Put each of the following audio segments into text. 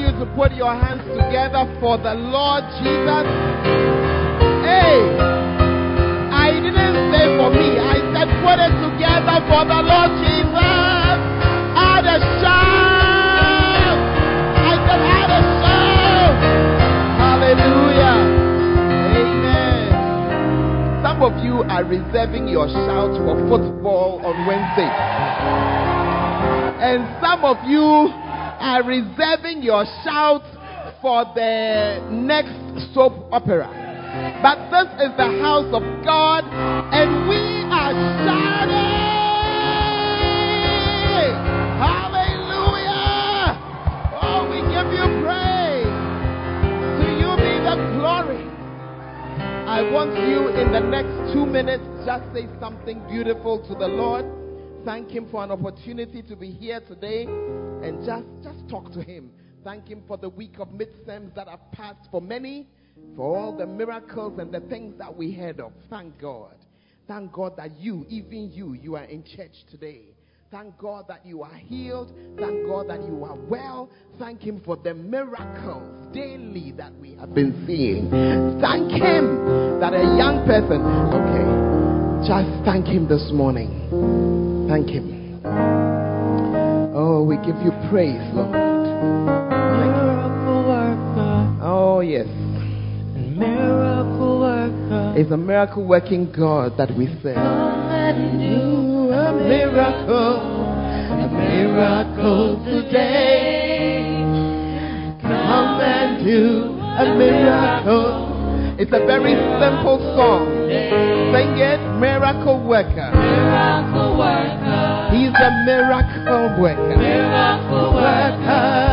you to put your hands together for the Lord Jesus. Hey, I didn't say for me, I said put it together for the Lord Jesus. Add a shout. I said add a shout. Hallelujah. Amen. Some of you are reserving your shout for football on Wednesday. And some of you are reserving your shout for the next soap opera. But this is the house of God, and we are shouting. Hallelujah. Oh, we give you praise. To you be the glory. I want you in the next two minutes just say something beautiful to the Lord. Thank Him for an opportunity to be here today and just, just talk to Him. Thank Him for the week of midterms that have passed for many, for all the miracles and the things that we heard of. Thank God. Thank God that you, even you, you are in church today. Thank God that you are healed. Thank God that you are well. Thank Him for the miracles daily that we have been seeing. Thank Him that a young person, okay, just thank Him this morning. Thank Him. Oh, we give you praise, Lord. Miracle worker. Oh, yes. Miracle worker. It's a miracle working God that we serve. Come and do a miracle. A miracle today. Come and do a miracle. It's a very simple song. Sing it, miracle worker. Miracle worker. He's a miracle worker. Miracle worker.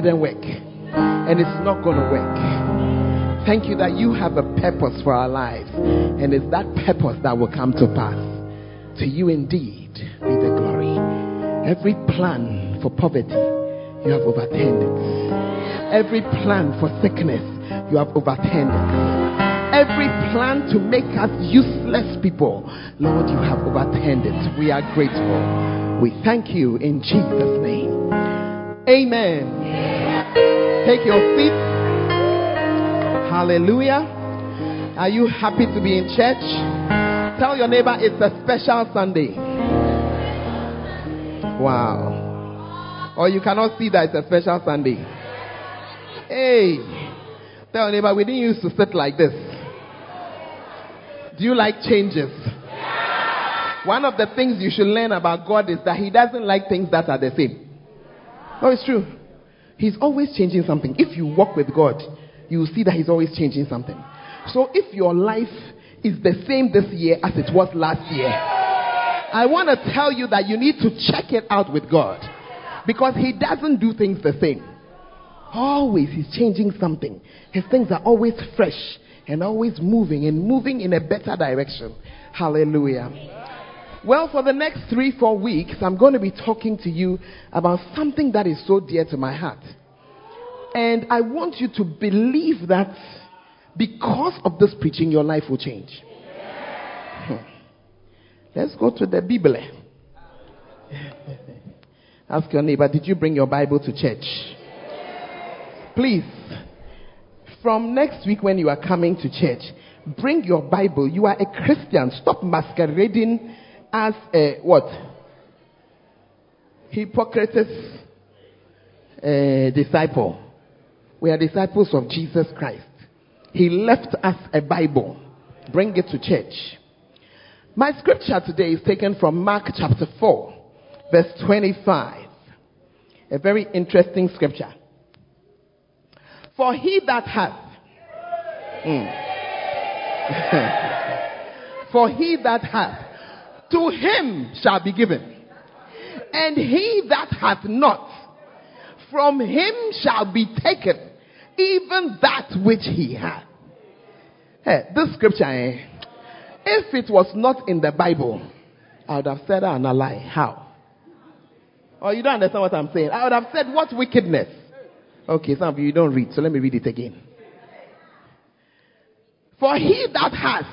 Didn't work. And it's not going to work. Thank you that you have a purpose for our lives. And it's that purpose that will come to pass. to you indeed be the glory. Every plan for poverty, you have overturned it. Every plan for sickness, you have overturned it. Every plan to make us useless people, Lord, you have overturned it. We are grateful. We thank you in Jesus' name. Amen. Take your seat. Hallelujah. Are you happy to be in church? Tell your neighbor it's a special Sunday. Wow. Or you cannot see that it's a special Sunday. Hey. Tell your neighbor we didn't used to sit like this. Do you like changes? One of the things you should learn about God is that He doesn't like things that are the same. No, it's true. He's always changing something. If you walk with God, you will see that He's always changing something. So if your life is the same this year as it was last year, I want to tell you that you need to check it out with God. Because He doesn't do things the same. Always He's changing something. His things are always fresh and always moving and moving in a better direction. Hallelujah. Well, for the next three, four weeks, I'm going to be talking to you about something that is so dear to my heart. And I want you to believe that because of this preaching, your life will change. Hmm. Let's go to the Bible. Ask your neighbor, did you bring your Bible to church? Please from next week, when you are coming to church, bring your Bible. You are a Christian. Stop masquerading as a what? Hippocrates uh, disciple. We are disciples of Jesus Christ. He left us a Bible. Bring it to church. My scripture today is taken from Mark chapter 4, verse 25. A very interesting scripture. For he that hath, mm. for he that hath, to him shall be given. And he that hath not, from him shall be taken even that which he hath. Hey, this scripture, eh, if it was not in the Bible, I would have said an lie. How? Oh, you don't understand what I'm saying? I would have said, what wickedness? Okay, some of you don't read, so let me read it again. For he that has,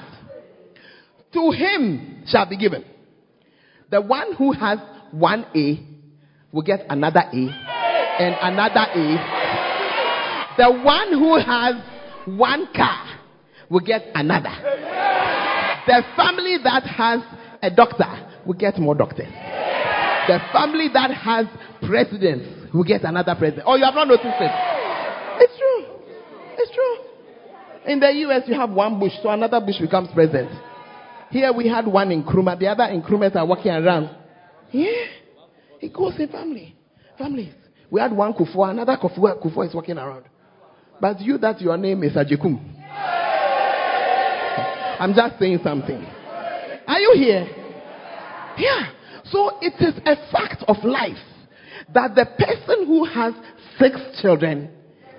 to him shall be given. The one who has one A will get another A and another A. The one who has one car will get another. The family that has a doctor will get more doctors. The family that has presidents will get another president. Oh, you have not noticed it. It's true. It's true. In the US, you have one Bush, so another Bush becomes president. Here we had one in Nkrumah, the other in Nkrumah are walking around. Yeah. It goes in family. Families. We had one Kufuor, another Kufuor, Kufuor is walking around. But you that your name is Agyekum. I'm just saying something. Are you here? Yeah. So it is a fact of life that the person who has six children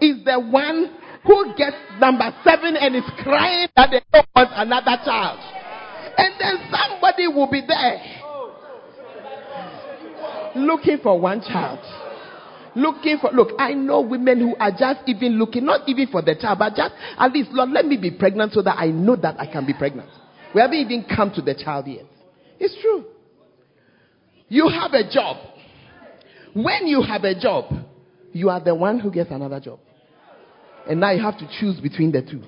is the one who gets number seven and is crying that they don't want another child. And then somebody will be there looking for one child. Looking for, look, I know women who are just even looking, not even for the child, but just at least, Lord, let me be pregnant so that I know that I can be pregnant. We haven't even come to the child yet. It's true. You have a job. When you have a job, you are the one who gets another job. And now you have to choose between the 2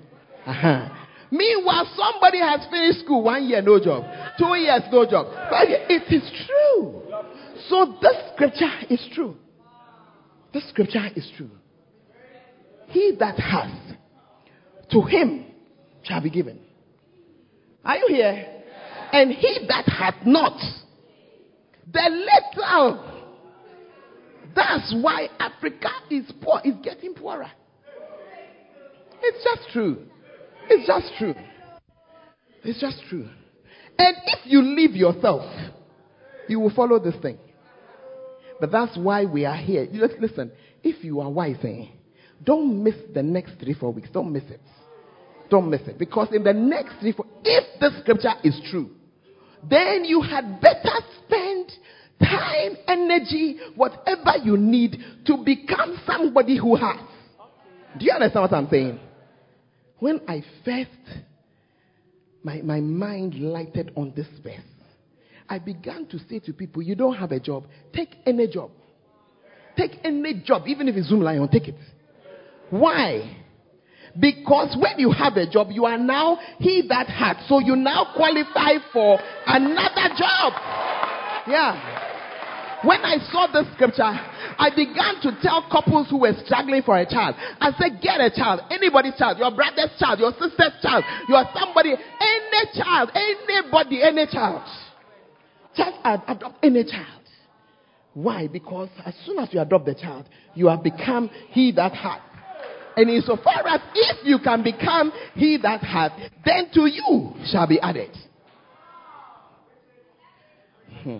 uh-huh. Meanwhile, somebody has finished school one year, no job. Two years, no job. But it is true. So this scripture is true. This scripture is true. He that has, to him shall be given. Are you here? And he that hath not, the little that's why Africa is poor, is getting poorer. It's just true. It's just true. It's just true. And if you leave yourself, you will follow this thing. But that's why we are here. Listen, if you are wise, eh, don't miss the next three, four weeks. Don't miss it. Don't miss it. Because in the next three, four, if the scripture is true, then you had better spend time, energy, whatever you need to become somebody who has. Do you understand what I'm saying? When I first, my, my mind lighted on this verse, I began to say to people, You don't have a job, take any job. Take any job, even if it's Zoomlion, take it. Why? Because when you have a job, you are now he that had. So you now qualify for another job. Yeah. When I saw this scripture, I began to tell couples who were struggling for a child. I said, get a child, anybody's child, your brother's child, your sister's child, your somebody, any child, anybody, any child. Just adopt any child. Why? Because as soon as you adopt the child, you have become he that hath. And insofar as if you can become he that hath, then to you shall be added. Hmm.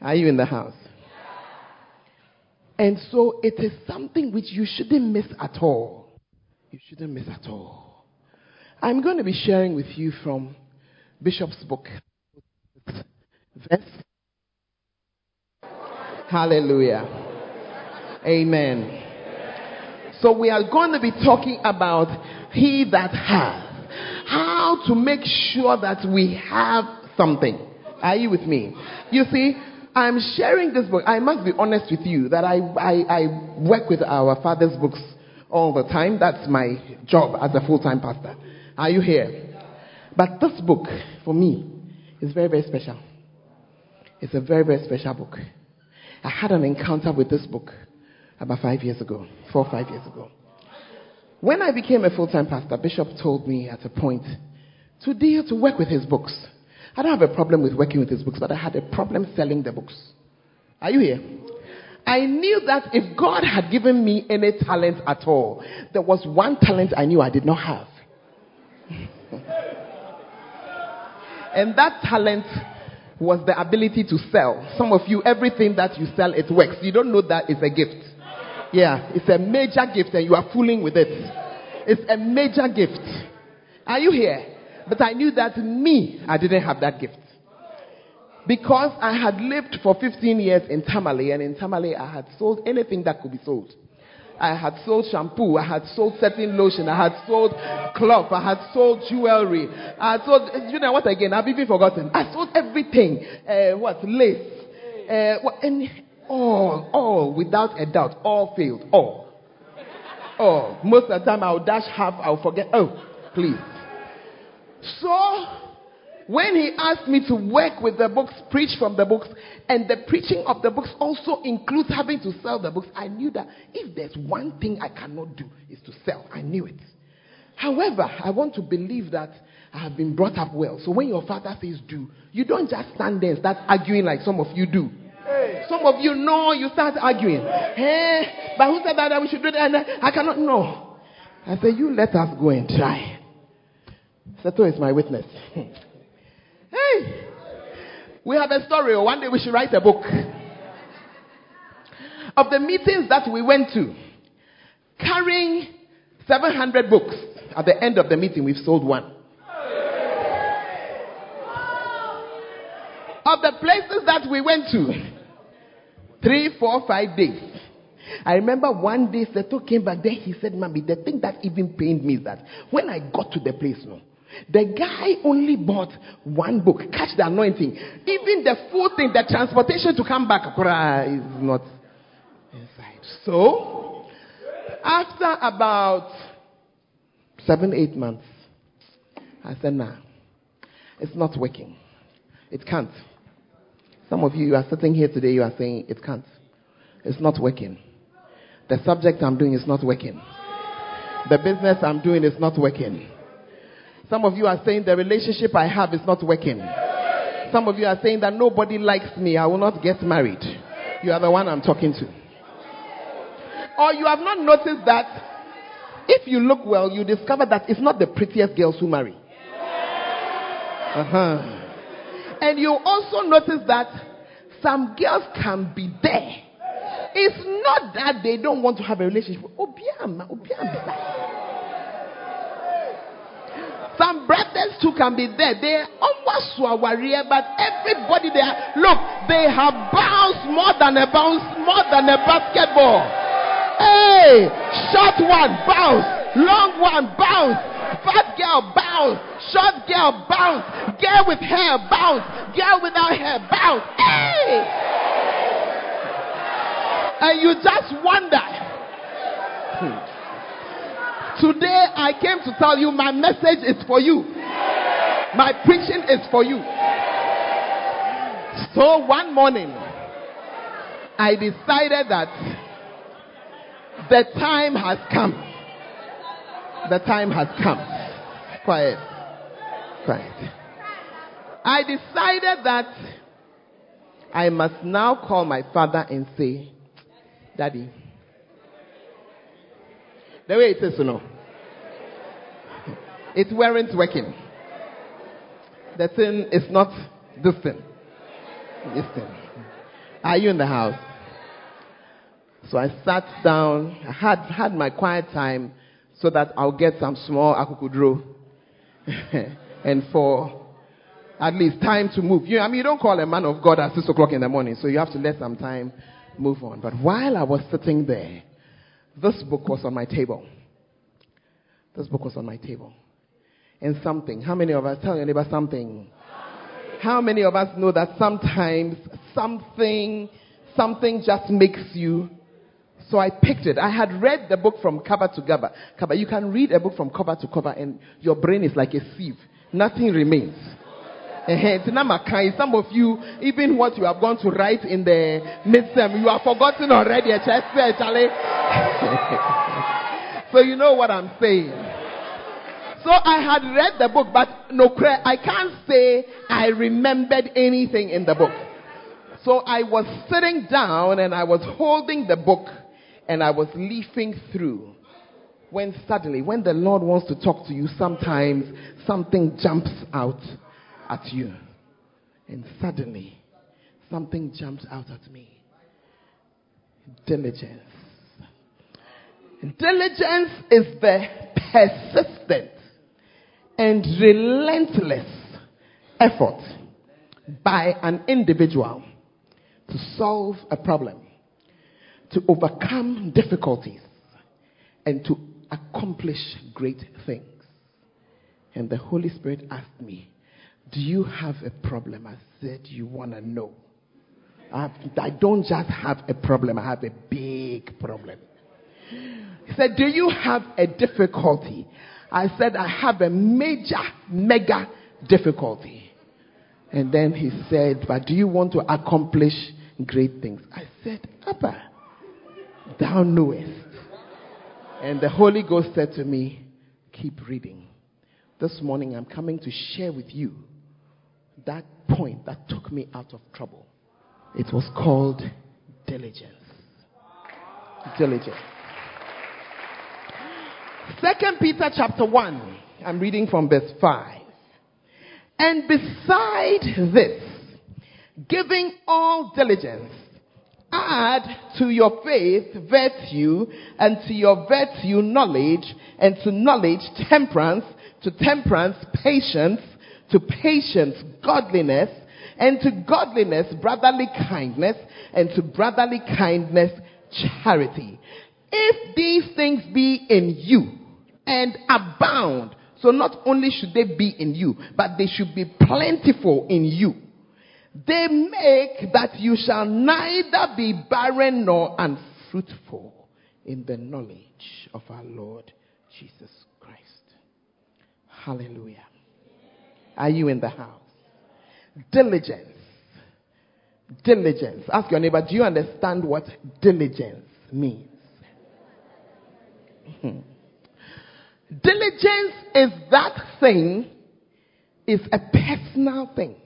Are you in the house? And so it is something which you shouldn't miss at all. You shouldn't miss at all. I'm going to be sharing with you from Bishop's book. Verse. Hallelujah. Amen. So we are going to be talking about he that has. How to make sure that we have something. Are you with me? You see, I'm sharing this book. I must be honest with you that I, I, I work with our father's books all the time. That's my job as a full time pastor. Are you here? But this book, for me, is very, very special. It's a very, very special book. I had an encounter with this book about five years ago, four or five years ago. When I became a full time pastor, Bishop told me at a point to deal, to work with his books. I don't have a problem with working with his books, but I had a problem selling the books. Are you here? I knew that if God had given me any talent at all, there was one talent I knew I did not have. and that talent was the ability to sell. Some of you, everything that you sell, it works. You don't know that it's a gift. Yeah, it's a major gift and you are fooling with it. It's a major gift. Are you here? But I knew that me, I didn't have that gift. Because I had lived for 15 years in Tamale, and in Tamale I had sold anything that could be sold. I had sold shampoo, I had sold setting lotion, I had sold cloth, I had sold jewelry, I had sold, you know what again? I've even forgotten. I sold everything. Uh, what? Lace. Uh, what, and all, all, without a doubt, all failed. All. All. Most of the time I'll dash half, I'll forget. Oh, please. So, when he asked me to work with the books, preach from the books, and the preaching of the books also includes having to sell the books, I knew that if there's one thing I cannot do is to sell. I knew it. However, I want to believe that I have been brought up well. So when your father says do, you don't just stand there and start arguing like some of you do. Some of you know you start arguing. Hey, but who said that we should do that? I cannot know. I said, you let us go and try. Seto is my witness. hey, we have a story. Oh, one day we should write a book of the meetings that we went to, carrying 700 books. At the end of the meeting, we've sold one. Of the places that we went to, three, four, five days. I remember one day Seto came back there. He said, Mommy, the thing that even pained me is that when I got to the place, no, the guy only bought one book, Catch the Anointing. Even the full thing, the transportation to come back, is not inside. So, after about seven, eight months, I said, nah, it's not working. It can't. Some of you, you are sitting here today, you are saying, it can't. It's not working. The subject I'm doing is not working. The business I'm doing is not working. Some of you are saying the relationship I have is not working. Some of you are saying that nobody likes me. I will not get married. You are the one I'm talking to. Or you have not noticed that if you look well, you discover that it's not the prettiest girls who marry. Uh-huh. And you also notice that some girls can be there. It's not that they don't want to have a relationship. Some Some brothers too can be there. They almost warrior, but everybody there, look, they have bounced more than a bounce, more than a basketball. Hey, short one, bounce. Long one, bounce. Fat girl, bounce. Short girl, bounce. Girl with hair, bounce. Girl without hair, bounce. Hey! And you just wonder. Hmm. Today I came to tell you my message is for you. My preaching is for you. So one morning, I decided that the time has come. The time has come. Quiet. Quiet. I decided that I must now call my father and say, Daddy, the way it is, you know, it weren't working. The thing is not this thing. This thing. Are you in the house? So I sat down. I had, had my quiet time so that I'll get some small akukudro. and for at least time to move. You I mean, you don't call a man of God at 6 o'clock in the morning, so you have to let some time move on. But while I was sitting there, this book was on my table. This book was on my table. And something. How many of us tell your neighbor something? How many of us know that sometimes something, something just makes you so I picked it. I had read the book from cover to cover. cover. You can read a book from cover to cover and your brain is like a sieve. Nothing remains. Eh, eh, some of you, even what you have gone to write in the midterm, you have forgotten already. Eh, so you know what I'm saying. So I had read the book, but no, I can't say I remembered anything in the book. So I was sitting down and I was holding the book and I was leafing through. When suddenly, when the Lord wants to talk to you, sometimes something jumps out at you. And suddenly, something jumps out at me. Diligence. Diligence is the persistent and relentless effort by an individual to solve a problem to overcome difficulties and to accomplish great things. And the Holy Spirit asked me, Do you have a problem? I said, You want to know. I, I don't just have a problem, I have a big problem. He said, Do you have a difficulty? I said, I have a major, mega difficulty. And then he said, But do you want to accomplish great things? I said, Abba, thou knowest. And the Holy Ghost said to me, Keep reading. This morning I'm coming to share with you that point that took me out of trouble. It was called diligence. Diligence. Second Peter chapter 1. I'm reading from verse 5. And beside this, giving all diligence, add to your faith virtue, and to your virtue knowledge, and to knowledge temperance, to temperance patience, to patience godliness, and to godliness brotherly kindness, and to brotherly kindness charity. If these things be in you and abound, so not only should they be in you, but they should be plentiful in you they make that you shall neither be barren nor unfruitful in the knowledge of our Lord Jesus Christ. Hallelujah. Are you in the house? Diligence. Diligence. Ask your neighbor, do you understand what diligence means? Hmm. Diligence is that thing, is a personal thing.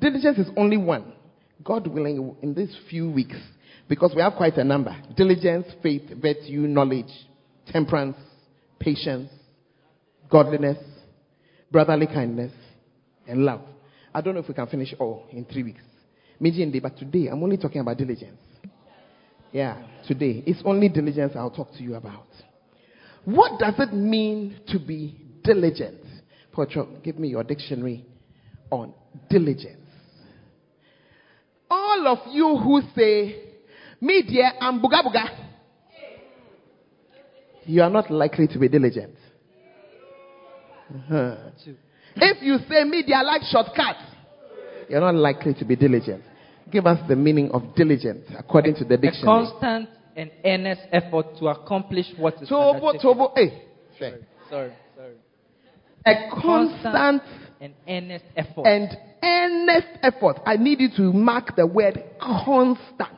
Diligence is only one. God willing, in these few weeks, because we have quite a number diligence, faith, virtue, knowledge, temperance, patience, godliness, brotherly kindness, and love. I don't know if we can finish all in three weeks. Day, but today I'm only talking about diligence. Yeah, today. It's only diligence I'll talk to you about. What does it mean to be diligent? Pocho, give me your dictionary on diligence. All of you who say, media and buga buga, you are not likely to be diligent. Uh-huh. If you say media like shortcuts, you're not likely to be diligent. Give us the meaning of diligent according to the dictionary. A constant and earnest effort to accomplish what is Tobo, tobo, hey. Sorry, sorry, sorry. A constant and earnest effort. And earnest effort. I need you to mark the word constant.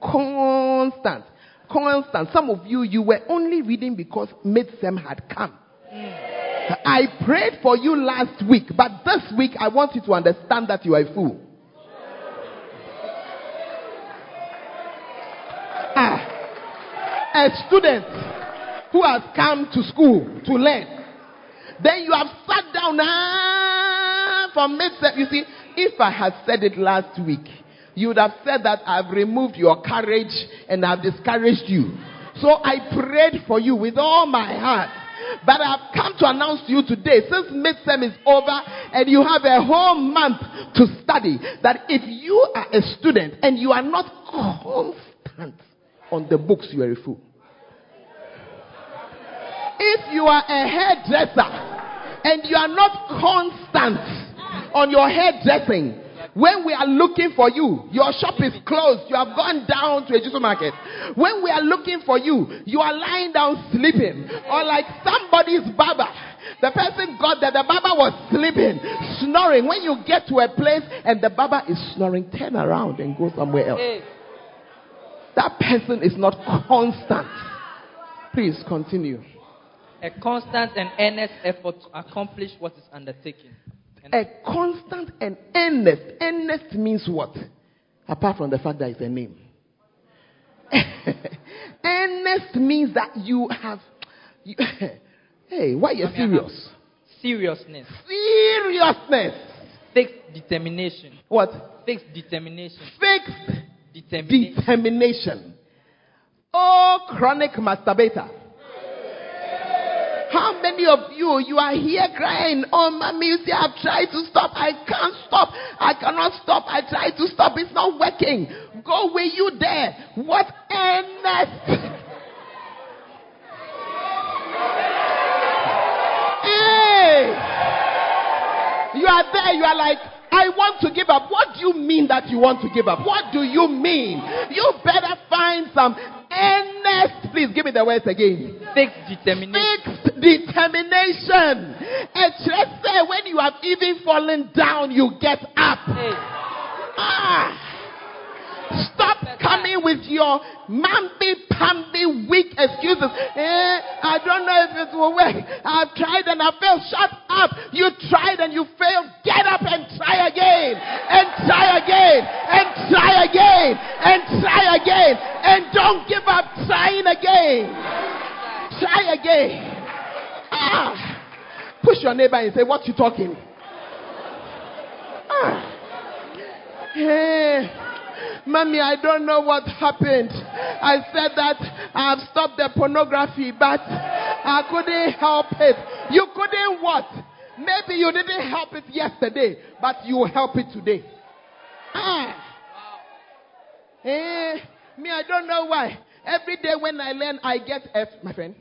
Constant. Constant. Some of you, you were only reading because midsem had come. Mm. I prayed for you last week, but this week I want you to understand that you are a fool. Ah, a student who has come to school to learn then you have sat down ah, for midsem. You see, if I had said it last week, you would have said that I've removed your courage and I've discouraged you. So I prayed for you with all my heart. But I've come to announce to you today, since midsem is over and you have a whole month to study, that if you are a student and you are not constant on the books, you are a fool. If you are a hairdresser and you are not constant on your hairdressing, when we are looking for you, your shop is closed. You have gone down to a juice market. When we are looking for you, you are lying down sleeping. Or like somebody's barber. The person got that the barber was sleeping, snoring. When you get to a place and the barber is snoring, turn around and go somewhere else. That person is not constant. Please continue a constant and earnest effort to accomplish what is undertaken. A constant and earnest. Earnest means what? Apart from the fact that it's a name. earnest means that you have. You, hey, why are you serious? Seriousness. Seriousness. Fixed determination. What? Fixed determination. Fixed determination. determination. Oh, chronic masturbator. How many of you, you are here crying, oh mommy, you see, I've tried to stop. I can't stop. I cannot stop. I try to stop. It's not working. Go where you there. What earnest. hey! You are there, you are like, I want to give up. What do you mean that you want to give up? What do you mean? You better find some earnest. Please give me the words again. Fixed determination. Fixed determination. And say when you have even fallen down, you get up. Hey. Ah. With your mamby pamby weak excuses. Eh, I don't know if it will work. I've tried and I failed. Shut up. You tried and you failed. Get up and try again. And try again. And try again. And try again. And don't give up trying again. Try again. Ah. Push your neighbor and say, What you talking? Ah. Hey. Eh. Mommy, I don't know what happened. I said that I've stopped the pornography, but I couldn't help it. You couldn't what? Maybe you didn't help it yesterday, but you will help it today. Ah. Eh, me, I don't know why. Every day when I learn, I get F, my friend.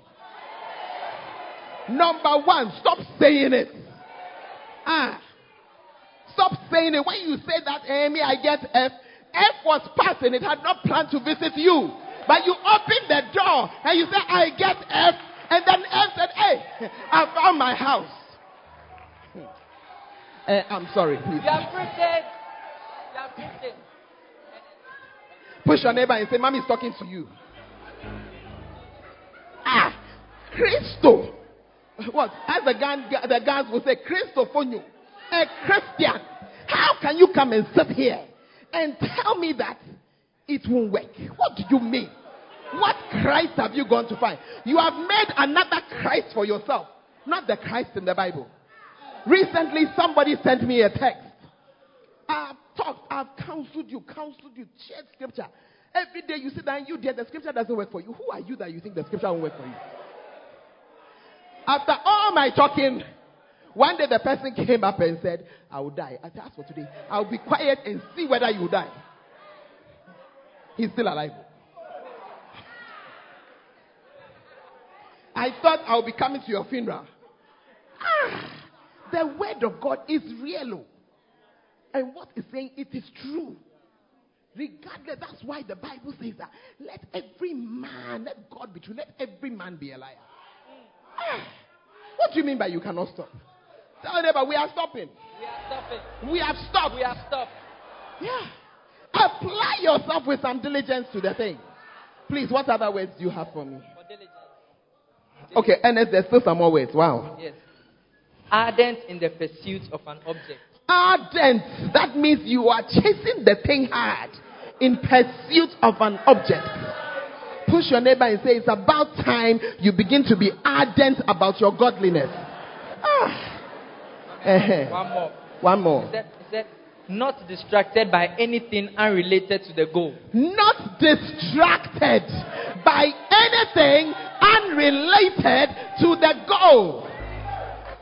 Number one, stop saying it. Ah. Stop saying it. When you say that, Amy, I get F, F was passing. It had not planned to visit you. But you opened the door and you said, I get F. And then F said, Hey, I found my house. Uh, I'm sorry, please. You are printed. You are printed. Push your neighbor and say, Mommy is talking to you. Ah, Christo. What? As the guys, the guys will say, Christophonio, a Christian. How can you come and sit here and tell me that it won't work. What do you mean? What Christ have you gone to find? You have made another Christ for yourself, not the Christ in the Bible. Recently, somebody sent me a text. I've talked, I've counseled you, counseled you, shared scripture. Every day you sit down, you did the scripture doesn't work for you. Who are you that you think the scripture won't work for you? After all my talking, One day the person came up and said, I will die. I said, Ask for today. I'll be quiet and see whether you die. He's still alive. I thought I'll be coming to your funeral. Ah, the word of God is real. And what is saying, it is true. Regardless, that's why the Bible says that let every man, let God be true, let every man be a liar. Ah, what do you mean by you cannot stop? Tell but we are stopping. We are stopping. We have stopped. We have stopped. Yeah. Apply yourself with some diligence to the thing. Please, what other words do you have for me? For diligence. Okay, and there's still some more words. Wow. Yes. Ardent in the pursuit of an object. Ardent. That means you are chasing the thing hard in pursuit of an object. Push your neighbor and say, It's about time you begin to be ardent about your godliness. Ah. Uh-huh. One more. One more. He said, he said, not distracted by anything unrelated to the goal. Not distracted by anything unrelated to the goal.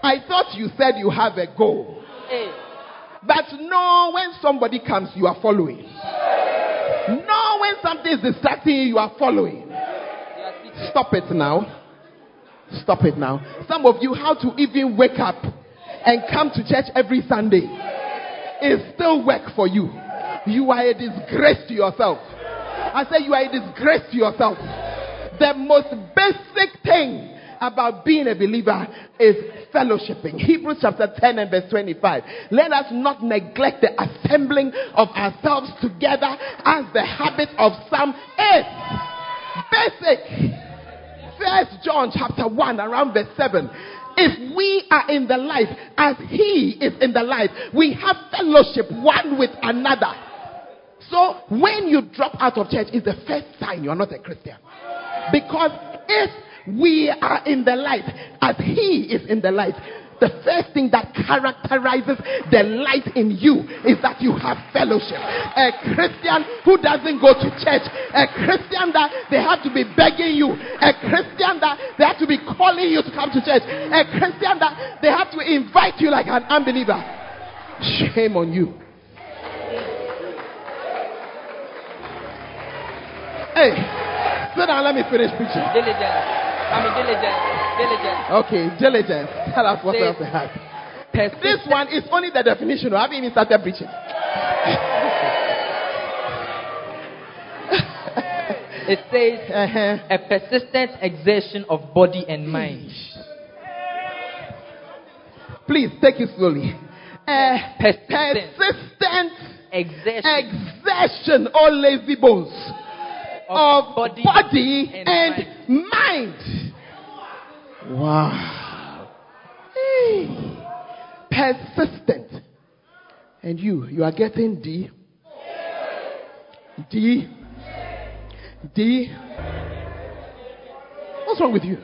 I thought you said you have a goal. Hey. But no, when somebody comes, you are following. No, when something is distracting you, you are following. You are. Stop it now. Stop it now. Some of you, how to even wake up and come to church every Sunday is still work for you. You are a disgrace to yourself. I say you are a disgrace to yourself. The most basic thing about being a believer is fellowshipping. Hebrews chapter 10 and verse 25. Let us not neglect the assembling of ourselves together as the habit of some is. Basic. First John chapter 1 around verse 7. If we are in the life as he is in the life, we have fellowship one with another. So when you drop out of church is the first sign you are not a Christian. Because if we are in the light as he is in the light, the first thing that characterizes the light in you is that you have fellowship. A Christian who doesn't go to church, a Christian that they have to be begging you, a Christian that they have to be calling you to come to church, a Christian that they have to invite you like an unbeliever. Shame on you. Hey, sit down, let me finish preaching. Diligence. I mean, diligence. Diligence. Okay, diligence. Tell us what else they have. This one is only the definition. I haven't even started preaching. It says Uh-huh. a persistent exertion of body and mind. Please take it slowly. Uh, Persistent. persistent Exertion exertion or lazy bones of, of body, body and, and mind. mind. Wow. Hey. Persistent. And you, you are getting D. D. D. What's wrong with you?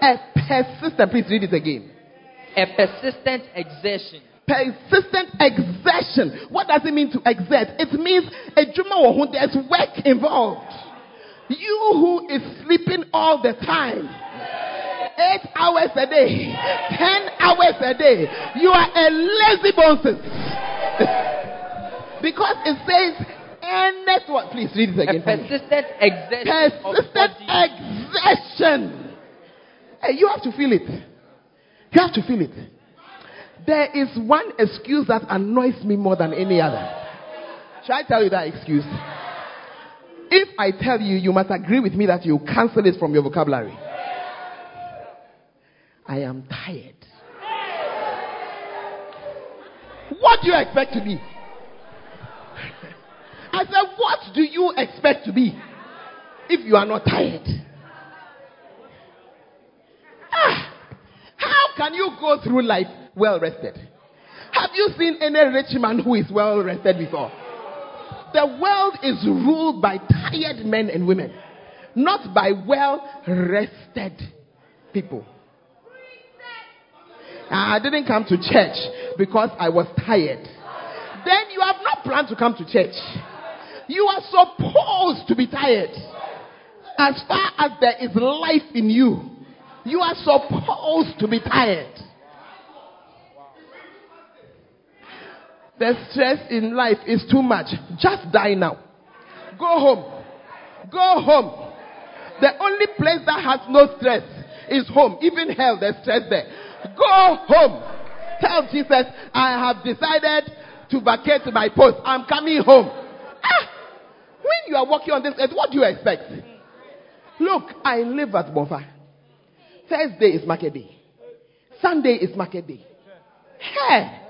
A persistent. Please read it again. A persistent exertion. Persistent exertion. What does it mean to exert? It means a juma wo there's work involved. You who is sleeping all the time, eight hours a day, ten hours a day, you are a lazy bones. because it says, and that's what. Please read it again. me. persistent exertion Persistent exertion. Hey, you have to feel it. You have to feel it. There is one excuse that annoys me more than any other. Shall I tell you that excuse? If I tell you, you must agree with me that you cancel it from your vocabulary. I am tired. What do you expect to be? I said, what do you expect to be if you are not tired? Ah, how can you go through life well rested? Have you seen any rich man who is well rested before? The world is ruled by tired men and women, not by well rested people. I didn't come to church because I was tired. Then you have not planned to come to church. You are supposed to be tired. As far as there is life in you, you are supposed to be tired. The stress in life is too much. Just die now. Go home. Go home. The only place that has no stress is home. Even hell, there's stress there. Go home. Tell Jesus, I have decided to vacate my post. I'm coming home. Ah, when you are walking on this earth, what do you expect? Look, I live at Bofa. Thursday is market day. Sunday is market day. Hey,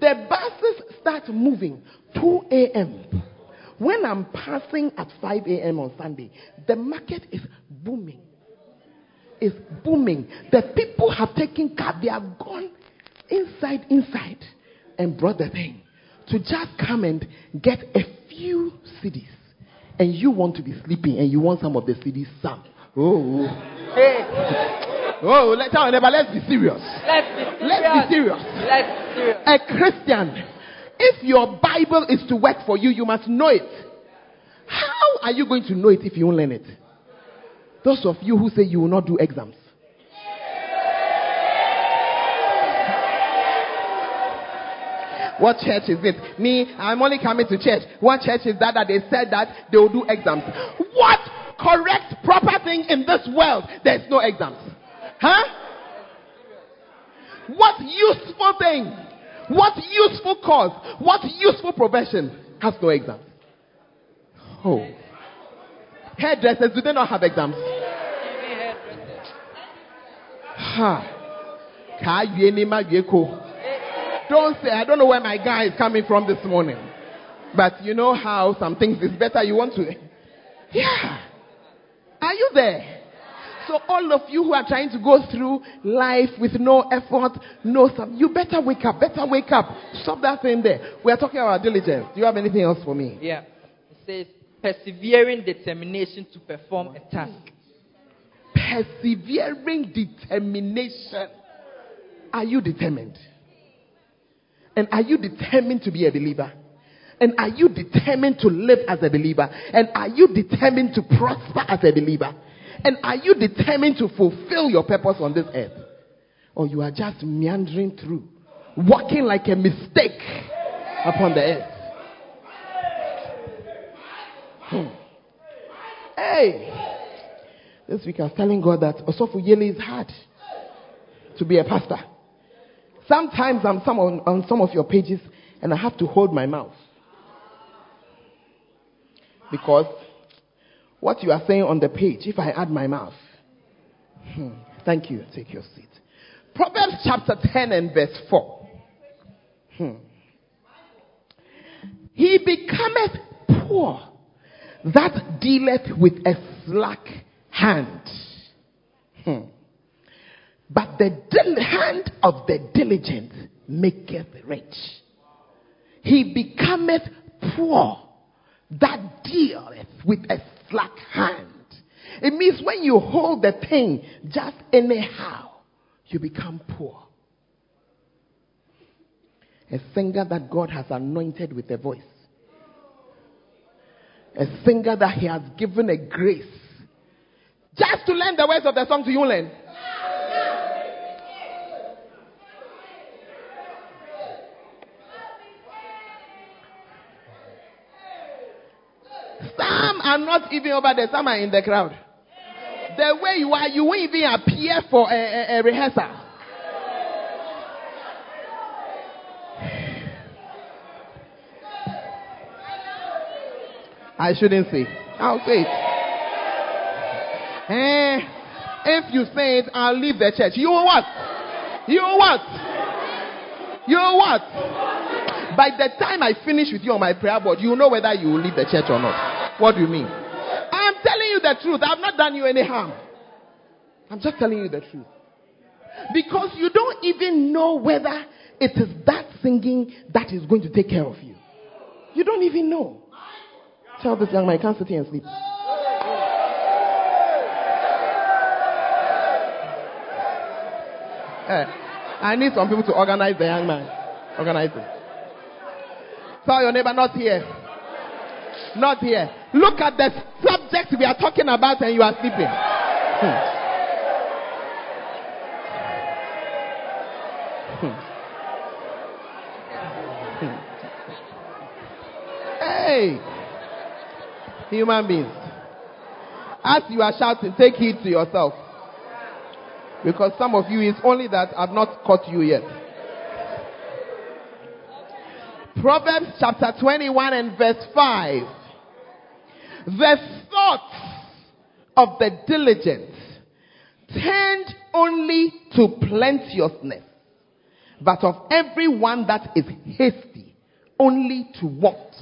the buses start moving 2 a.m. When I'm passing at 5 a.m. on Sunday, the market is booming. It's booming. The people have taken car. They have gone inside, inside, and brought the thing to just come and get a few cedis. And you want to be sleeping, and you want some of the cedis, some. Oh, hey. Oh, let's, let's be serious. Let's be serious. Let's be serious. Let's be serious. A Christian, if your Bible is to work for you, you must know it. How are you going to know it if you won't learn it? Those of you who say you will not do exams. What church is it? Me, I'm only coming to church. What church is that that they said that they will do exams? What correct, proper thing in this world? There's no exams. Huh? What useful thing? What useful cause? What useful profession has no exams? Oh. Hairdressers, do they not have exams? Ha. Don't say, I don't know where my guy is coming from this morning. But you know how some things is better you want to. Yeah. Are you there? So all of you who are trying to go through life with no effort, no some, you better wake up. Better wake up. Stop that thing there. We are talking about diligence. Do you have anything else for me? Yeah. It says persevering determination to perform a task. Persevering determination. Are you determined? And are you determined to be a believer? And are you determined to live as a believer? And are you determined to prosper as a believer? And are you determined to fulfill your purpose on this earth? Or you are just meandering through, walking like a mistake upon the earth? Hmm. Hey! This week I was telling God that Osofu Yele is hard to be a pastor. Sometimes I'm some on, on some of your pages and I have to hold my mouth. Because what you are saying on the page, if I add my mouth. Hmm. Thank you. Take your seat. Proverbs chapter 10 and verse 4. Hmm. He becometh poor that dealeth with a slack hand. Hmm. But the dil- hand of the diligent maketh rich. He becometh poor that dealeth with a slack hand. It means when you hold the thing just anyhow, you become poor. A singer that God has anointed with a voice. A singer that He has given a grace. Just to learn the words of the song, do you learn? Some are not even over there, some are in the crowd. The way you are, you won't even appear for a, a, a rehearsal. I shouldn't say. I'll say it. Eh, if you say it, I'll leave the church. You what? You what? You what? By the time I finish with you on my prayer board, you will know whether you will leave the church or not. What do you mean? I'm telling you the truth. I've not done you any harm. I'm just telling you the truth. Because you don't even know whether it is that singing that is going to take care of you. You don't even know. Tell this young man, I can't sit here and sleep. Eh, I need some people to organize the young man. Organize it. Tell your neighbor, not here. Not here. Look at the subject we are talking about and you are sleeping. Hmm. Hmm. hey, human beings. As you are shouting, take heed to yourself. Because some of you, it's only that I've not caught you yet. Proverbs chapter 21 and verse 5. The thoughts of the diligent tend only to plenteousness, but of everyone that is hasty, only to want.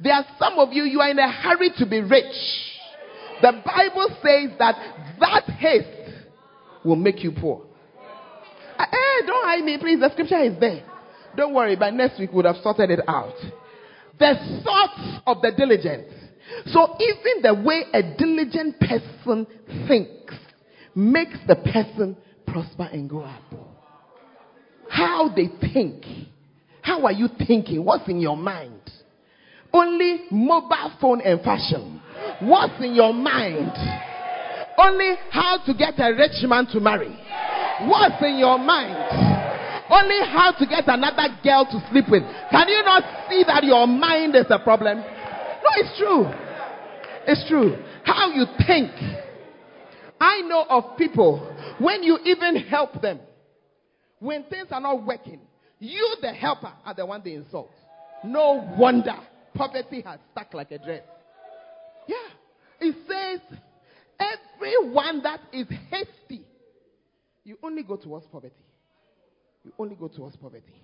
There are some of you, you are in a hurry to be rich. The Bible says that that haste will make you poor. Hey, eh, eh, don't hide me, please. The scripture is there. Don't worry, by next week we would have sorted it out. The thoughts of the diligent. So even the way a diligent person thinks makes the person prosper and go up. How they think. How are you thinking? What's in your mind? Only mobile phone and fashion. What's in your mind? Only how to get a rich man to marry. What's in your mind? Only how to get another girl to sleep with. Can you not see that your mind is a problem? No, it's true. It's true. How you think. I know of people, when you even help them, when things are not working, you, the helper, are the one they insult. No wonder poverty has stuck like a dress. Yeah. It says, everyone that is hasty, you only go towards poverty. You only go towards poverty.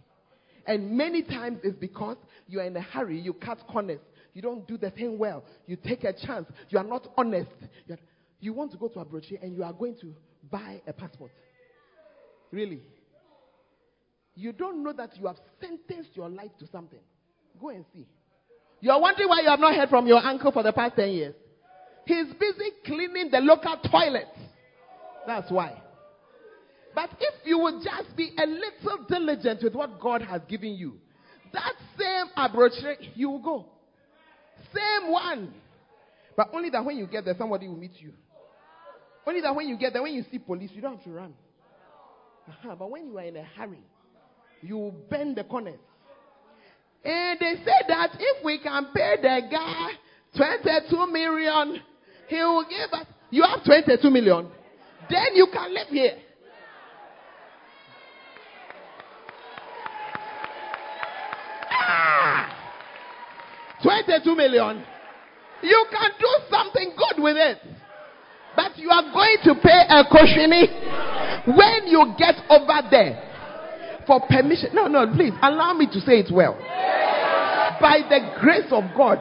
And many times it's because you are in a hurry, you cut corners, you don't do the thing well, you take a chance, you are not honest. You, are, you want to go to Abrochi and you are going to buy a passport. Really? You don't know that you have sentenced your life to something. Go and see. You are wondering why you have not heard from your uncle for the past 10 years. He's busy cleaning the local toilets. That's why. But if you would just be a little diligent with what God has given you, that same approach, you will go. Same one. But only that when you get there, somebody will meet you. Only that when you get there, when you see police, you don't have to run. Uh-huh. But when you are in a hurry, you bend the corners. And they say that if we can pay the guy 22 million, he will give us. You have 22 million. Then you can live here. Ah, 22 million. You can do something good with it. But you are going to pay a caution when you get over there for permission. No, no, please allow me to say it well. By the grace of God,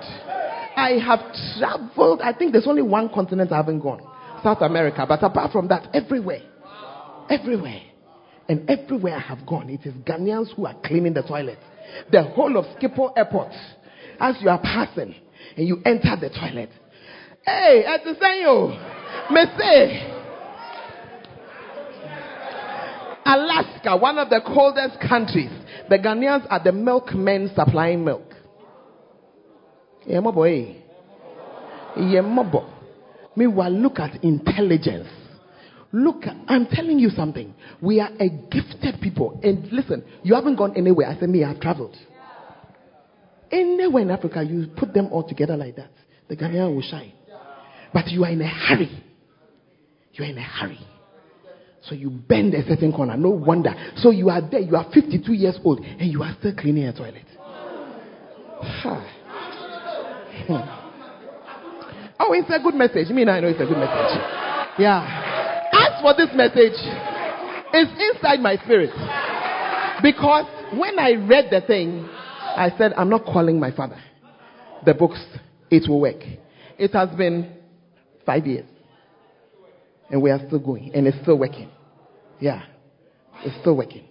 I have traveled. I think there's only one continent I haven't gone South America. But apart from that, everywhere. Everywhere. And everywhere I have gone, it is Ghanaians who are cleaning the toilets. The whole of Schiphol Airport as you are passing and you enter the toilet. Hey, at the same me say, Alaska, one of the coldest countries, the Ghanaians are the milkmen supplying milk. Meanwhile, look at intelligence. Look, I'm telling you something. We are a gifted people. And listen, you haven't gone anywhere. I said, me, I've traveled. Anywhere in Africa, you put them all together like that, the Ghanaian will shine. But you are in a hurry. You are in a hurry. So you bend a certain corner. No wonder. So you are there. You are 52 years old and you are still cleaning a toilet. oh, it's a good message. I mean, I know it's a good message. Yeah. As for this message, it's inside my spirit. Because when I read the thing, I said, I'm not calling my father. The books, it will work. It has been five years. And we are still going. And it's still working. Yeah. It's still working.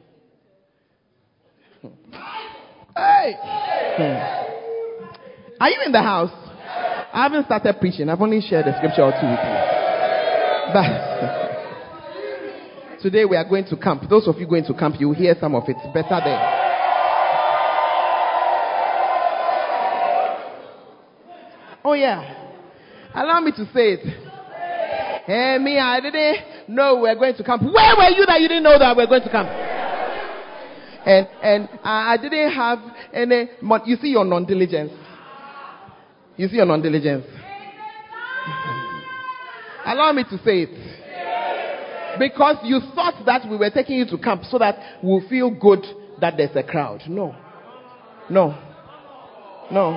Hey! Hmm. Are you in the house? I haven't started preaching. I've only shared a scripture or two with you. But today we are going to camp. Those of you going to camp, you will hear some of it. Better there. Oh, yeah. Allow me to say it. Hey, me, I didn't know we are going to camp. Where were you that you didn't know that we are going to camp? and and I didn't have any. Money you see your non-diligence. You see your non-diligence. Allow me to say it. Because you thought that we were taking you to camp so that we'll feel good that there's a crowd. No. No. No.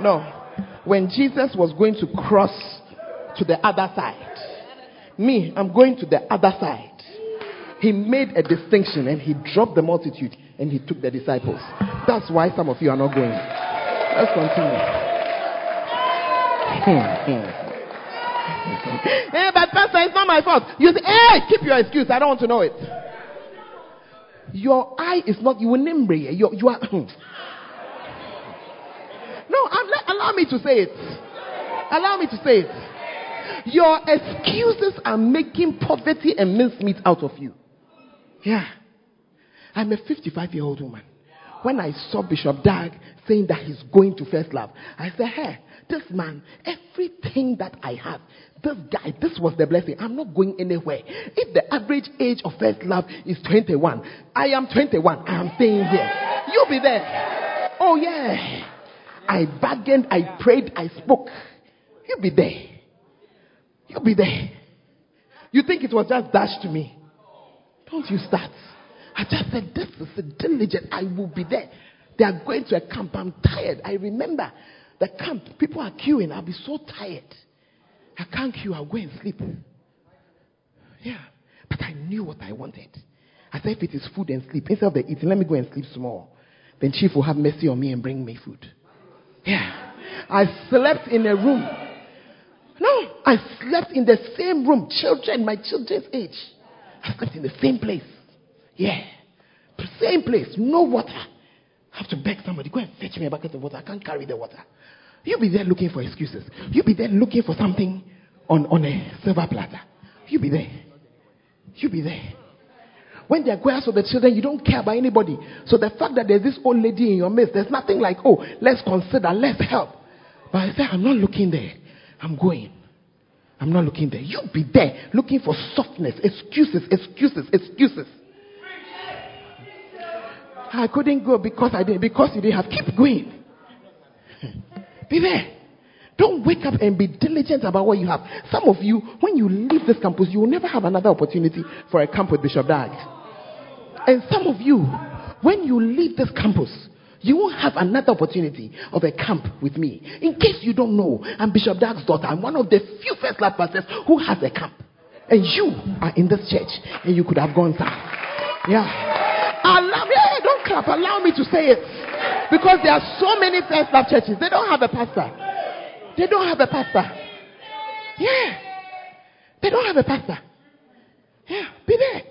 No. When Jesus was going to cross to the other side, me, I'm going to the other side. He made a distinction and he dropped the multitude and he took the disciples. That's why some of you are not going. Let's continue. Hey, hmm, hmm. eh, but Pastor, it's not my fault. You say, hey, eh, keep your excuse. I don't want to know it. Your eye is not, you will name you, you are. Hmm. no, allow me to say it. Allow me to say it. Your excuses are making poverty and mincemeat out of you. Yeah. I'm a 55 year old woman. When I saw Bishop Dag saying that he's going to First Love, I said, hey, this man, everything that I have, this guy, this was the blessing. I'm not going anywhere. If the average age of First Love is 21, I am 21. I am staying here. You'll be there. Oh, yeah. I bargained, I prayed, I spoke. You'll be there. You'll be there. You think it was just dashed to me? Don't you start. I just said, This is diligent. I will be there. They are going to a camp. I'm tired. I remember the camp. People are queuing. I'll be so tired. I can't queue. I'll go and sleep. Yeah. But I knew what I wanted. I said, if it is food and sleep, instead of the eating, let me go and sleep small. Then Chief will have mercy on me and bring me food. Yeah. I slept in a room no, I slept in the same room, children, my children's age. I slept in the same place. Yeah. Same place, no water. I have to beg somebody, go and fetch me a bucket of water. I can't carry the water. You'll be there looking for excuses. You'll be there looking for something on, on a silver platter. You'll be there. You'll be there. When they are going out the children, you don't care about anybody. So the fact that there's this old lady in your midst, there's nothing like, oh, let's consider, let's help. But I say, I'm not looking there. I'm going. I'm not looking there. You'll be there looking for softness, excuses, excuses, excuses. I couldn't go because I didn't, because you didn't have. Keep going. Be there. Don't wake up and be diligent about what you have. Some of you, when you leave this campus, you will never have another opportunity for a camp with Bishop Dag. And some of you, when you leave this campus, you won't have another opportunity of a camp with me. In case you don't know, I'm Bishop Dag's daughter. I'm one of the few First Love pastors who has a camp. And you are in this church and you could have gone south. Yeah. I love hey, don't. Allow me to say it. Because there are so many First Love churches. They don't have a pastor. They don't have a pastor. Yeah. They don't have a pastor. Yeah. Be there.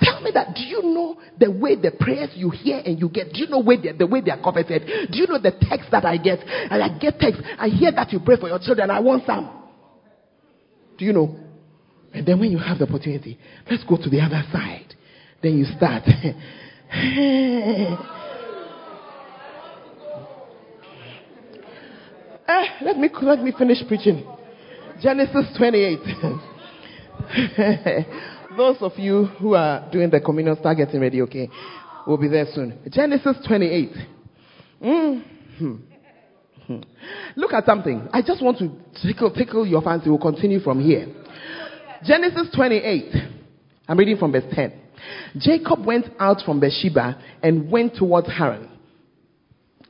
Tell me that. Do you know the way the prayers you hear and you get? Do you know where the way they are coveted? Do you know the text that I get? And I get text. I hear that you pray for your children. I want some. Do you know? And then when you have the opportunity, let's go to the other side. Then you start. eh, let me let me finish preaching. Genesis 28. those of you who are doing the communion, start getting ready, okay? We'll be there soon. Genesis 28. Mm-hmm. Look at something. I just want to tickle, tickle your fancy. We'll continue from here. Genesis 28. I'm reading from verse 10. Jacob went out from Beersheba and went towards Haran.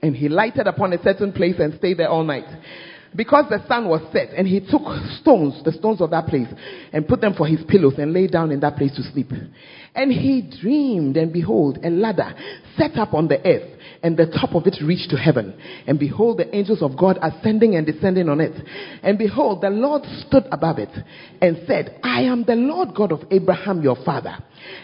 And he lighted upon a certain place and stayed there all night because the sun was set, and he took stones, the stones of that place, and put them for his pillows, and lay down in that place to sleep. And he dreamed, and behold, a ladder set up on the earth, and the top of it reached to heaven. And behold, the angels of God ascending and descending on it. And behold, the Lord stood above it, and said, I am the Lord God of Abraham your father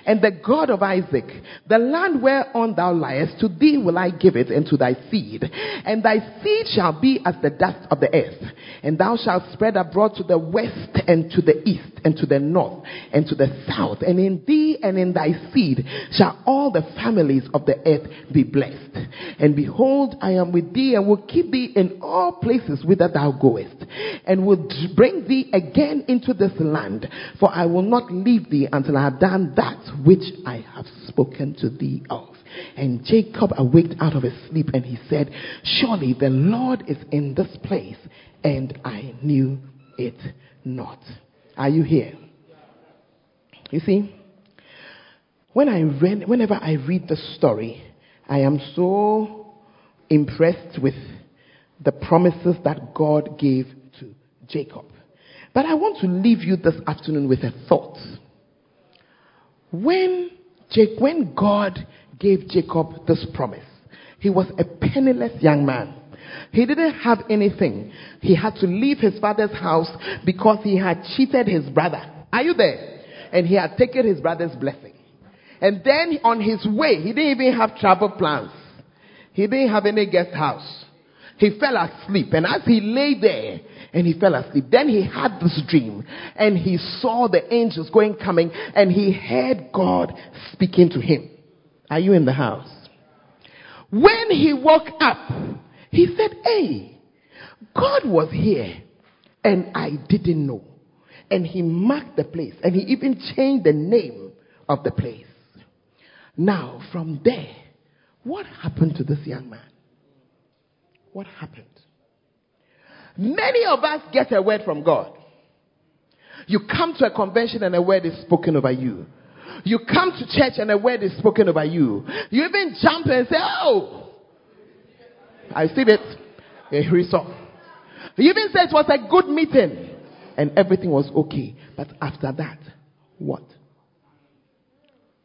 and the God of Isaac, the land whereon thou liest, to thee will I give it and to thy seed. And thy seed shall be as the dust of the earth. And thou shalt spread abroad to the west and to the east and to the north and to the south. And in thee and in thy seed shall all the families of the earth be blessed. And behold, I am with thee and will keep thee in all places whither thou goest, and will bring thee again into this land. For I will not leave thee until I have done that which I have spoken to thee of. And Jacob awaked out of his sleep and he said, Surely the Lord is in this place, and I knew it not. Are you here? You see, when I read, whenever I read the story, I am so impressed with the promises that God gave to Jacob. But I want to leave you this afternoon with a thought. When, Jake, when God gave Jacob this promise, he was a penniless young man. He didn't have anything. He had to leave his father's house because he had cheated his brother. Are you there? And he had taken his brother's blessing. And then on his way, he didn't even have travel plans. He didn't have any guest house. He fell asleep. And as he lay there and he fell asleep, then he had this dream and he saw the angels going coming and he heard God speaking to him. Are you in the house? When he woke up, he said, Hey, God was here and I didn't know. And he marked the place and he even changed the name of the place. Now, from there, what happened to this young man? What happened? Many of us get a word from God. You come to a convention and a word is spoken over you. You come to church and a word is spoken over you. You even jump and say, Oh, I see it. Here saw. You even say it was a good meeting and everything was okay. But after that, what?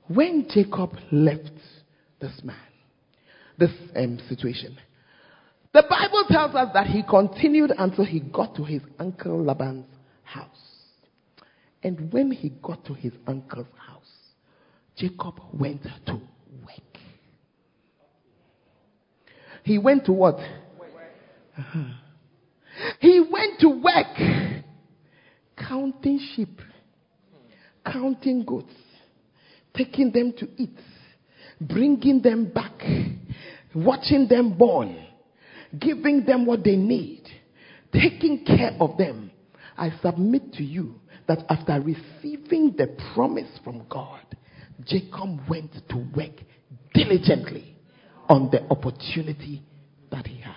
When Jacob left this man, this um, situation, the Bible tells us that he continued until he got to his uncle Laban's house. And when he got to his uncle's house, Jacob went to work. He went to what? Uh-huh. He went to work counting sheep, counting goats, taking them to eat, bringing them back, watching them born, giving them what they need, taking care of them. I submit to you that after receiving the promise from God, Jacob went to work diligently on the opportunity that he had.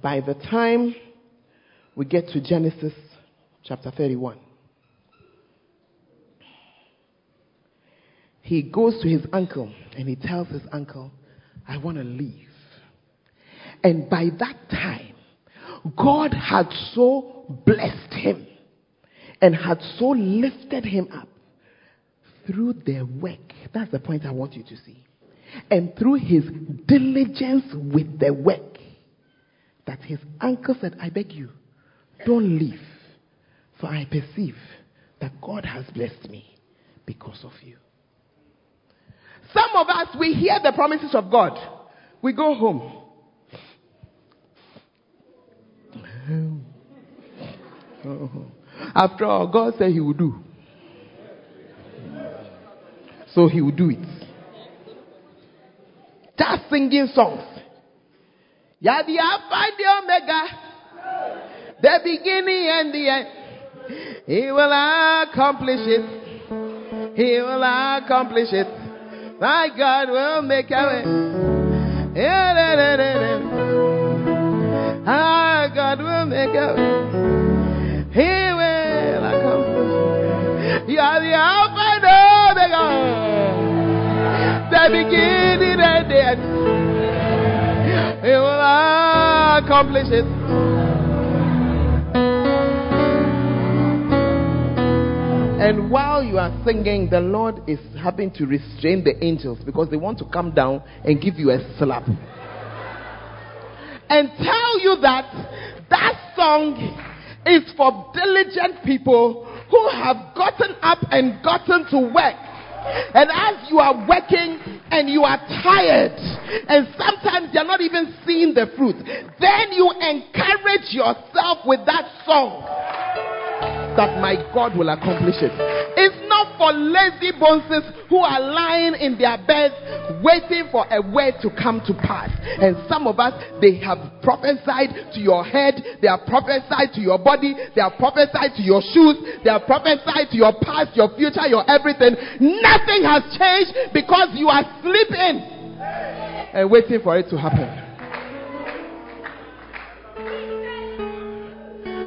By the time we get to Genesis chapter 31. He goes to his uncle and he tells his uncle, I want to leave. And by that time, God had so blessed him and had so lifted him up through their work. That's the point I want you to see. And through his diligence with the work, that his uncle said, I beg you, don't leave. For I perceive that God has blessed me because of you. Some of us, we hear the promises of God. We go home. After all, God said He would do. So He will do it. Just singing songs. You're the Alpha and the Omega, the beginning and the end. He will accomplish it. He will accomplish it. My God will make a way. Our God will make a way. He will accomplish. You are the Alpha and Omega, the beginning and the end. He will accomplish it. And while you are singing, the Lord is having to restrain the angels because they want to come down and give you a slap. And tell you that that song is for diligent people who have gotten up and gotten to work. And as you are working and you are tired, and sometimes you're not even seeing the fruit, then you encourage yourself with that song that my God will accomplish it. It's not for lazy bones who are lying in their beds waiting for a word to come to pass. And some of us, they have prophesied to your head, they have prophesied to your body, they have prophesied to your shoes, they have prophesied to your past, your future, your everything. Nothing has changed because you are sleeping and waiting for it to happen.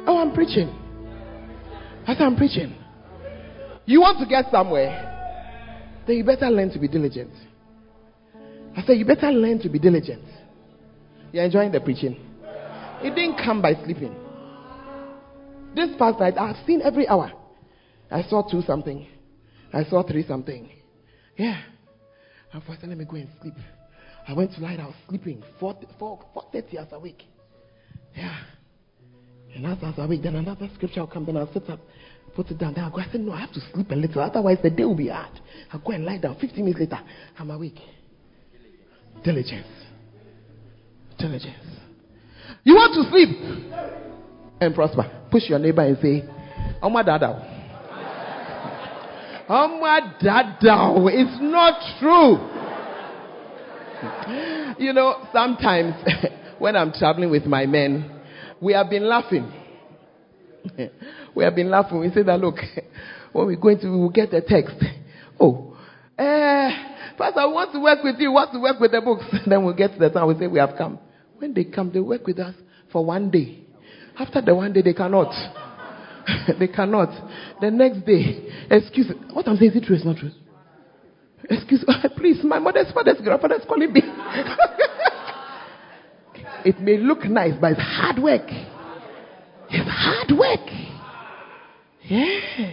Oh, I'm preaching. As I'm preaching. You want to get somewhere, then you better learn to be diligent. I said, you better learn to be diligent. You're enjoying the preaching. It didn't come by sleeping. This past night, I've seen every hour. I saw two something. I saw three something. Yeah. And said, let me go and sleep. I went to lie down sleeping. 4, 4, 4.30 I was awake. Yeah. And as I was awake, then another scripture will come. Then I'll sit up, put it down. Then I'll go. I said, no, I have to sleep a little. Otherwise, the day will be hard. I'll go and lie down. 15 minutes later, I'm awake. Diligence. Diligence. You want to sleep and prosper. Push your neighbor and say, Oh my dada. Oh my dada. It's not true. You know, sometimes when I'm traveling with my men, we have been laughing. we have been laughing. We say that, look, when we're going to, we will get a text. Oh, eh, Pastor, I want to work with you. Want to work with the books. then we'll get to the time we say we have come. When they come, they work with us for one day. After the one day, they cannot. they cannot. The next day, excuse me. What I'm saying is it true? It's not true. Excuse me. Please, my mother's father's grandfather's calling me. It may look nice, but it's hard work. It's hard work. Yeah.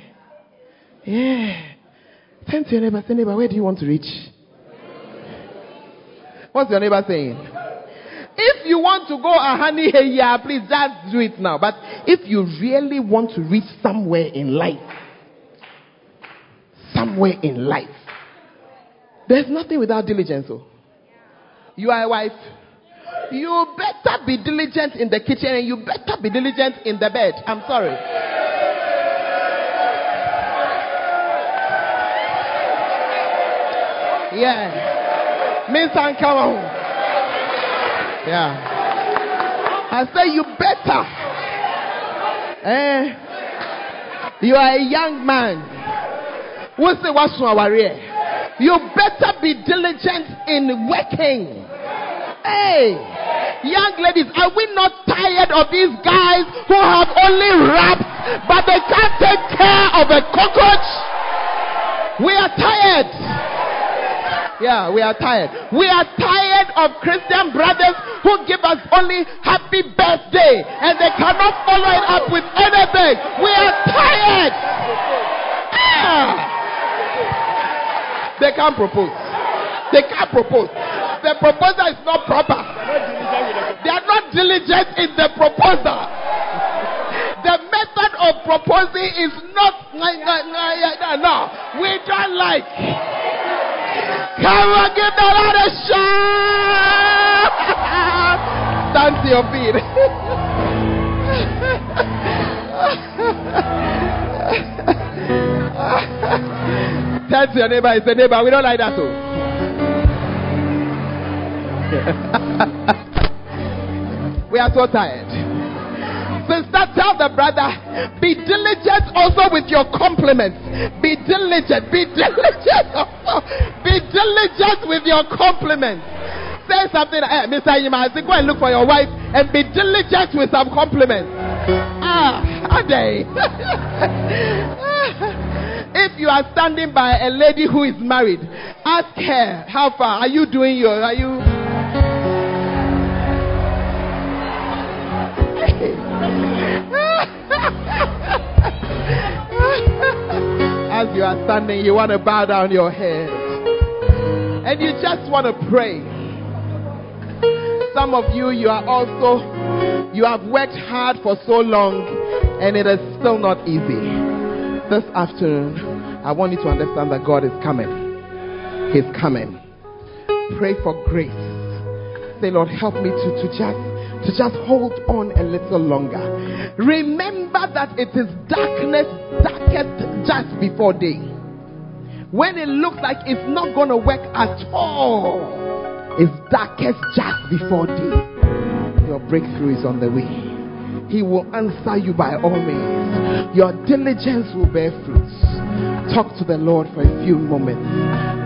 Yeah. Turn to your neighbor, say, neighbor, where do you want to reach? What's your neighbor saying? If you want to go a honey hey, yeah, please just do it now. But if you really want to reach somewhere in life, somewhere in life, there's nothing without diligence. Oh. You are a wife. You better be diligent in the kitchen and you better be diligent in the bed. I'm sorry. Yeah. Miss and come on. Yeah. I say you better. Eh? You are a young man. What's the what's You better be diligent in working. Hey, young ladies, are we not tired of these guys who have only wraps, but they can't take care of a cockroach? We are tired. Yeah, we are tired. We are tired of Christian brothers who give us only happy birthday and they cannot follow it up with anything. We are tired. Ah. They can't propose. They can't propose. The proposal is not proper. They are not diligent in the proposal. The method of proposing is not no. We don't like. Come on, give the out a shout. Stand to your feet. Tell to your neighbor, it's a neighbor. We don't like that too. we are so tired. Sister, tell the brother, be diligent also with your compliments. Be diligent, be diligent. Be diligent with your compliments. Say something, hey, Mr. Yimazi, go and look for your wife and be diligent with some compliments. Ah, are they? if you are standing by a lady who is married, ask her, how far are you doing your, are you? As you are standing, you want to bow down your head. And you just want to pray. Some of you, you are also, you have worked hard for so long and it is still not easy. This afternoon, I want you to understand that God is coming. He's coming. Pray for grace. Say, Lord, help me to, to just to just hold on a little longer. Remember that it is darkness, darkest just before day. When it looks like it's not going to work at all, it's darkest just before day. Your breakthrough is on the way. He will answer you by all means. Your diligence will bear fruits. Talk to the Lord for a few moments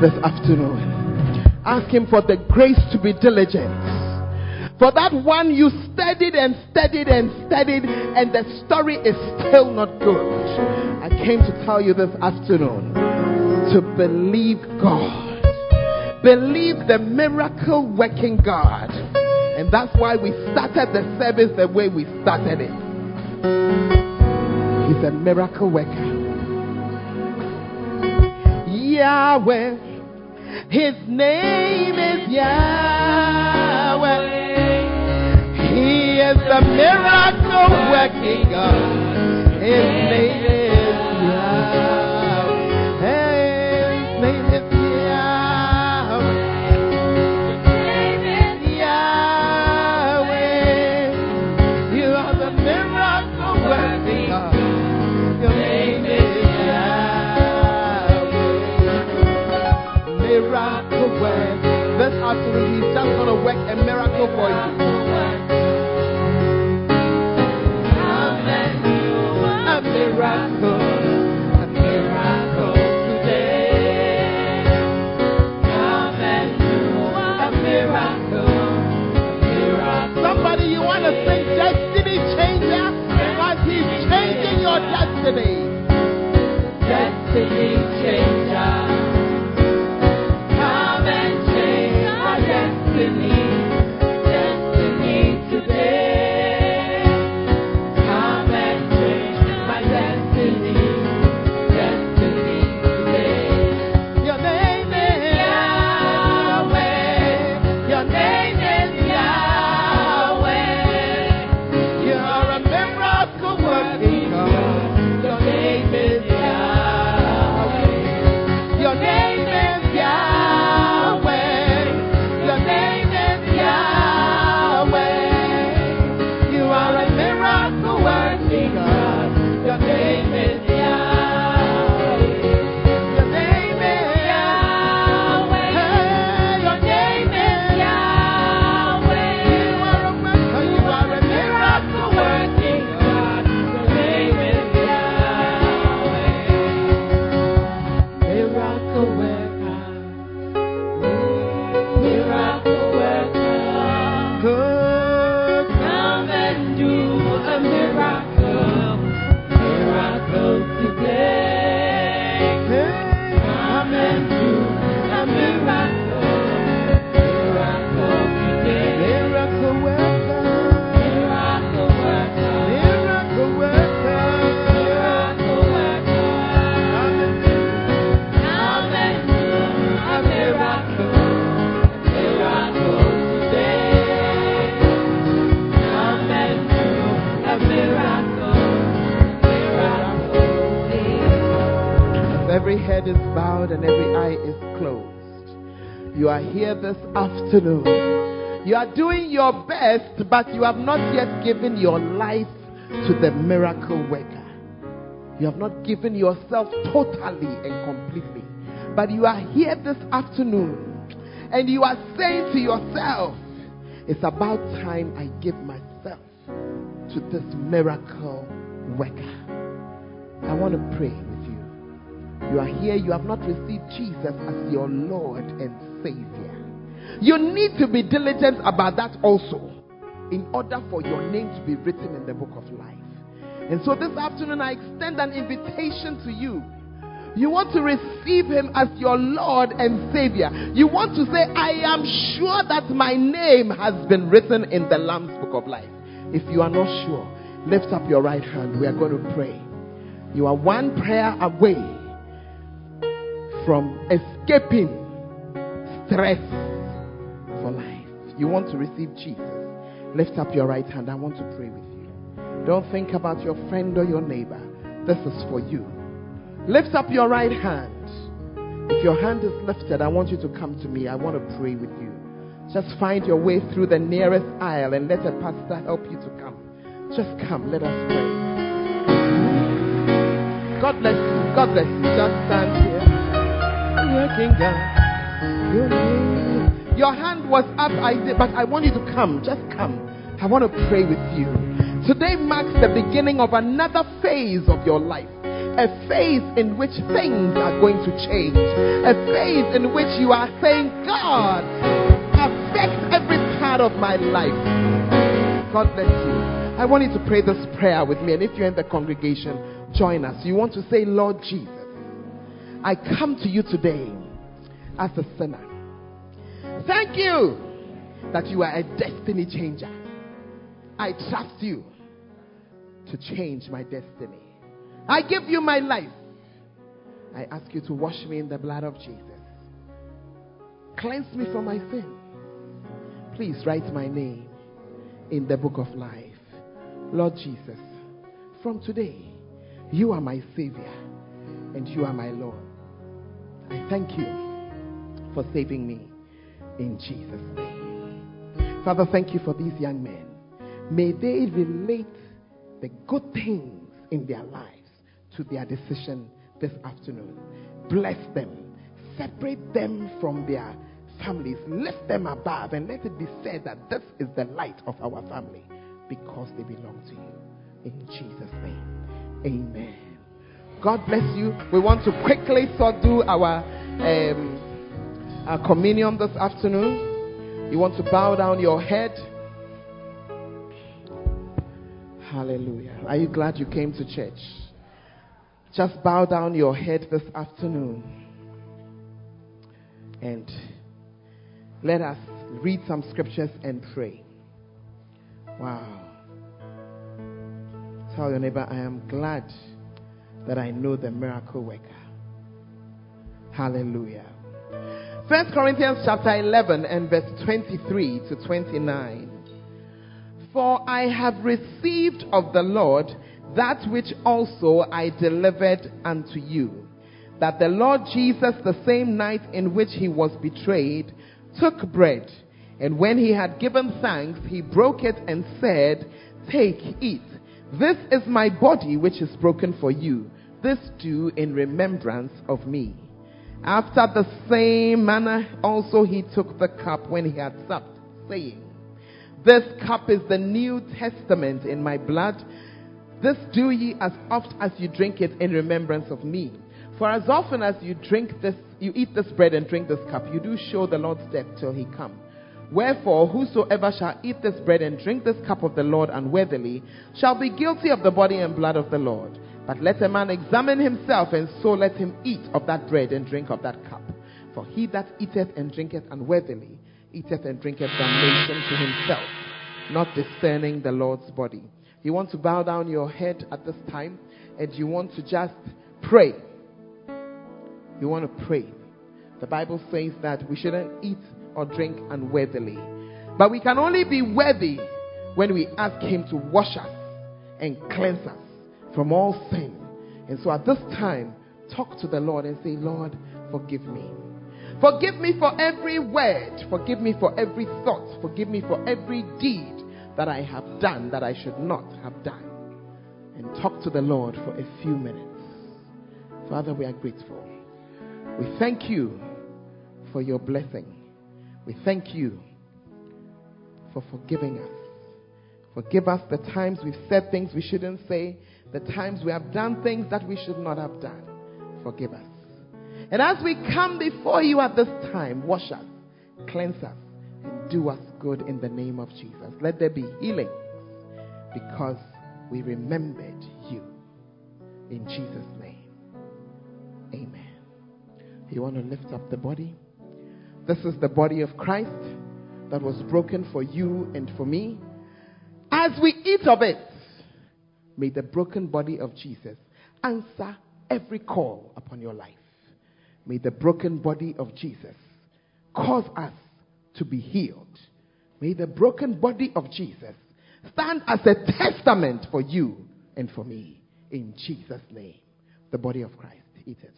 this afternoon. Ask Him for the grace to be diligent. For that one you studied and studied and studied, and the story is still not good. I came to tell you this afternoon to believe God. Believe the miracle working God and that's why we started the service the way we started it. He's a miracle worker. Yahweh. His name is Yahweh. Is the miracle working God. His name is Yahweh. His name is. Yahweh. You are the miracle working God. Your name is Yahweh. Miracle working. This afternoon, He's just going to work a miracle for you. Destiny. Destiny changer. Your best, but you have not yet given your life to the miracle worker. You have not given yourself totally and completely. But you are here this afternoon and you are saying to yourself, It's about time I give myself to this miracle worker. I want to pray with you. You are here, you have not received Jesus as your Lord and Savior. You need to be diligent about that also in order for your name to be written in the book of life. And so this afternoon, I extend an invitation to you. You want to receive Him as your Lord and Savior. You want to say, I am sure that my name has been written in the Lamb's book of life. If you are not sure, lift up your right hand. We are going to pray. You are one prayer away from escaping stress. You want to receive Jesus. Lift up your right hand. I want to pray with you. Don't think about your friend or your neighbor. This is for you. Lift up your right hand. If your hand is lifted, I want you to come to me. I want to pray with you. Just find your way through the nearest aisle and let a pastor help you to come. Just come. Let us pray. God bless you. God bless you. Just stand here. God. Your hand was up, I did, but I want you to come. Just come. I want to pray with you. Today marks the beginning of another phase of your life a phase in which things are going to change, a phase in which you are saying, God, affect every part of my life. God bless you. I want you to pray this prayer with me, and if you're in the congregation, join us. You want to say, Lord Jesus, I come to you today as a sinner. Thank you that you are a destiny changer. I trust you to change my destiny. I give you my life. I ask you to wash me in the blood of Jesus. Cleanse me from my sin. Please write my name in the book of life. Lord Jesus, from today, you are my Savior and you are my Lord. I thank you for saving me in Jesus' name. Father, thank you for these young men. May they relate the good things in their lives to their decision this afternoon. Bless them. Separate them from their families. Lift them above and let it be said that this is the light of our family because they belong to you. In Jesus' name. Amen. God bless you. We want to quickly so do our, um, our communion this afternoon. You want to bow down your head. Hallelujah. Are you glad you came to church? Just bow down your head this afternoon and let us read some scriptures and pray. Wow. Tell your neighbor, I am glad that I know the miracle worker. Hallelujah. First Corinthians chapter 11 and verse 23 to 29. For I have received of the Lord that which also I delivered unto you. That the Lord Jesus, the same night in which he was betrayed, took bread, and when he had given thanks, he broke it and said, Take, eat. This is my body which is broken for you. This do in remembrance of me. After the same manner also he took the cup when he had supped, saying, This cup is the New Testament in my blood. This do ye as oft as you drink it in remembrance of me. For as often as you drink this, you eat this bread and drink this cup, you do show the Lord's death till he come. Wherefore, whosoever shall eat this bread and drink this cup of the Lord unworthily shall be guilty of the body and blood of the Lord. But let a man examine himself, and so let him eat of that bread and drink of that cup. For he that eateth and drinketh unworthily eateth and drinketh damnation to himself, not discerning the Lord's body. You want to bow down your head at this time and you want to just pray. You want to pray. The Bible says that we shouldn't eat or drink unworthily. But we can only be worthy when we ask Him to wash us and cleanse us from all sin. And so at this time, talk to the Lord and say, Lord, forgive me. Forgive me for every word. Forgive me for every thought. Forgive me for every deed that I have done that I should not have done. And talk to the Lord for a few minutes. Father, we are grateful. We thank you for your blessing. We thank you for forgiving us. Forgive us the times we've said things we shouldn't say, the times we have done things that we should not have done. Forgive us. And as we come before you at this time, wash us, cleanse us, and do us good in the name of Jesus. Let there be healing because we remembered you. In Jesus' name. Amen. You want to lift up the body? This is the body of Christ that was broken for you and for me. As we eat of it, may the broken body of Jesus answer every call upon your life. May the broken body of Jesus cause us to be healed. May the broken body of Jesus stand as a testament for you and for me. In Jesus' name, the body of Christ. Eat it.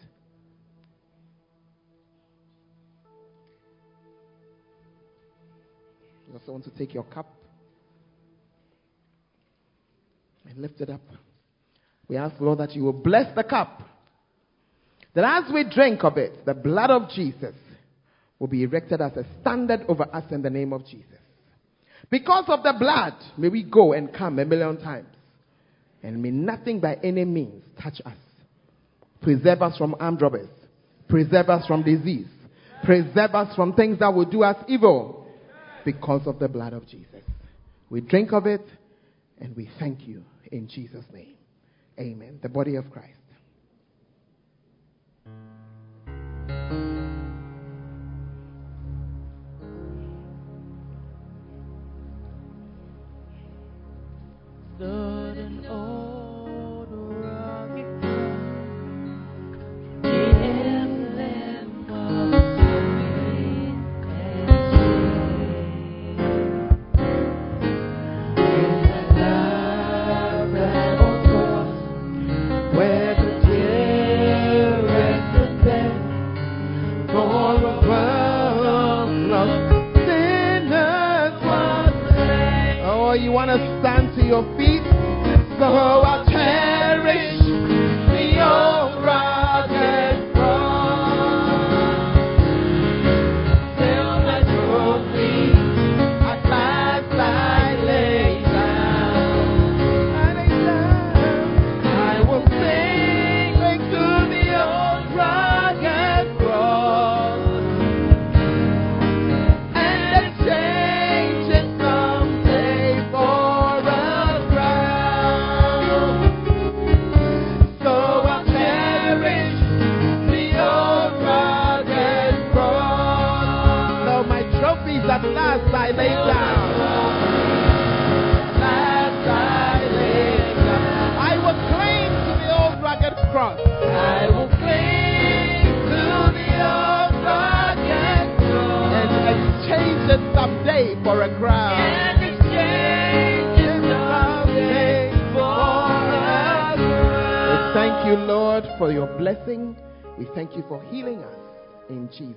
You also want to take your cup and lift it up. We ask, Lord, that you will bless the cup. That as we drink of it, the blood of Jesus will be erected as a standard over us in the name of Jesus. Because of the blood, may we go and come a million times. And may nothing by any means touch us. Preserve us from armed robbers. Preserve us from disease. Preserve us from things that will do us evil because of the blood of Jesus. We drink of it and we thank you in Jesus' name. Amen. The body of Christ. for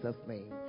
Jesus' name.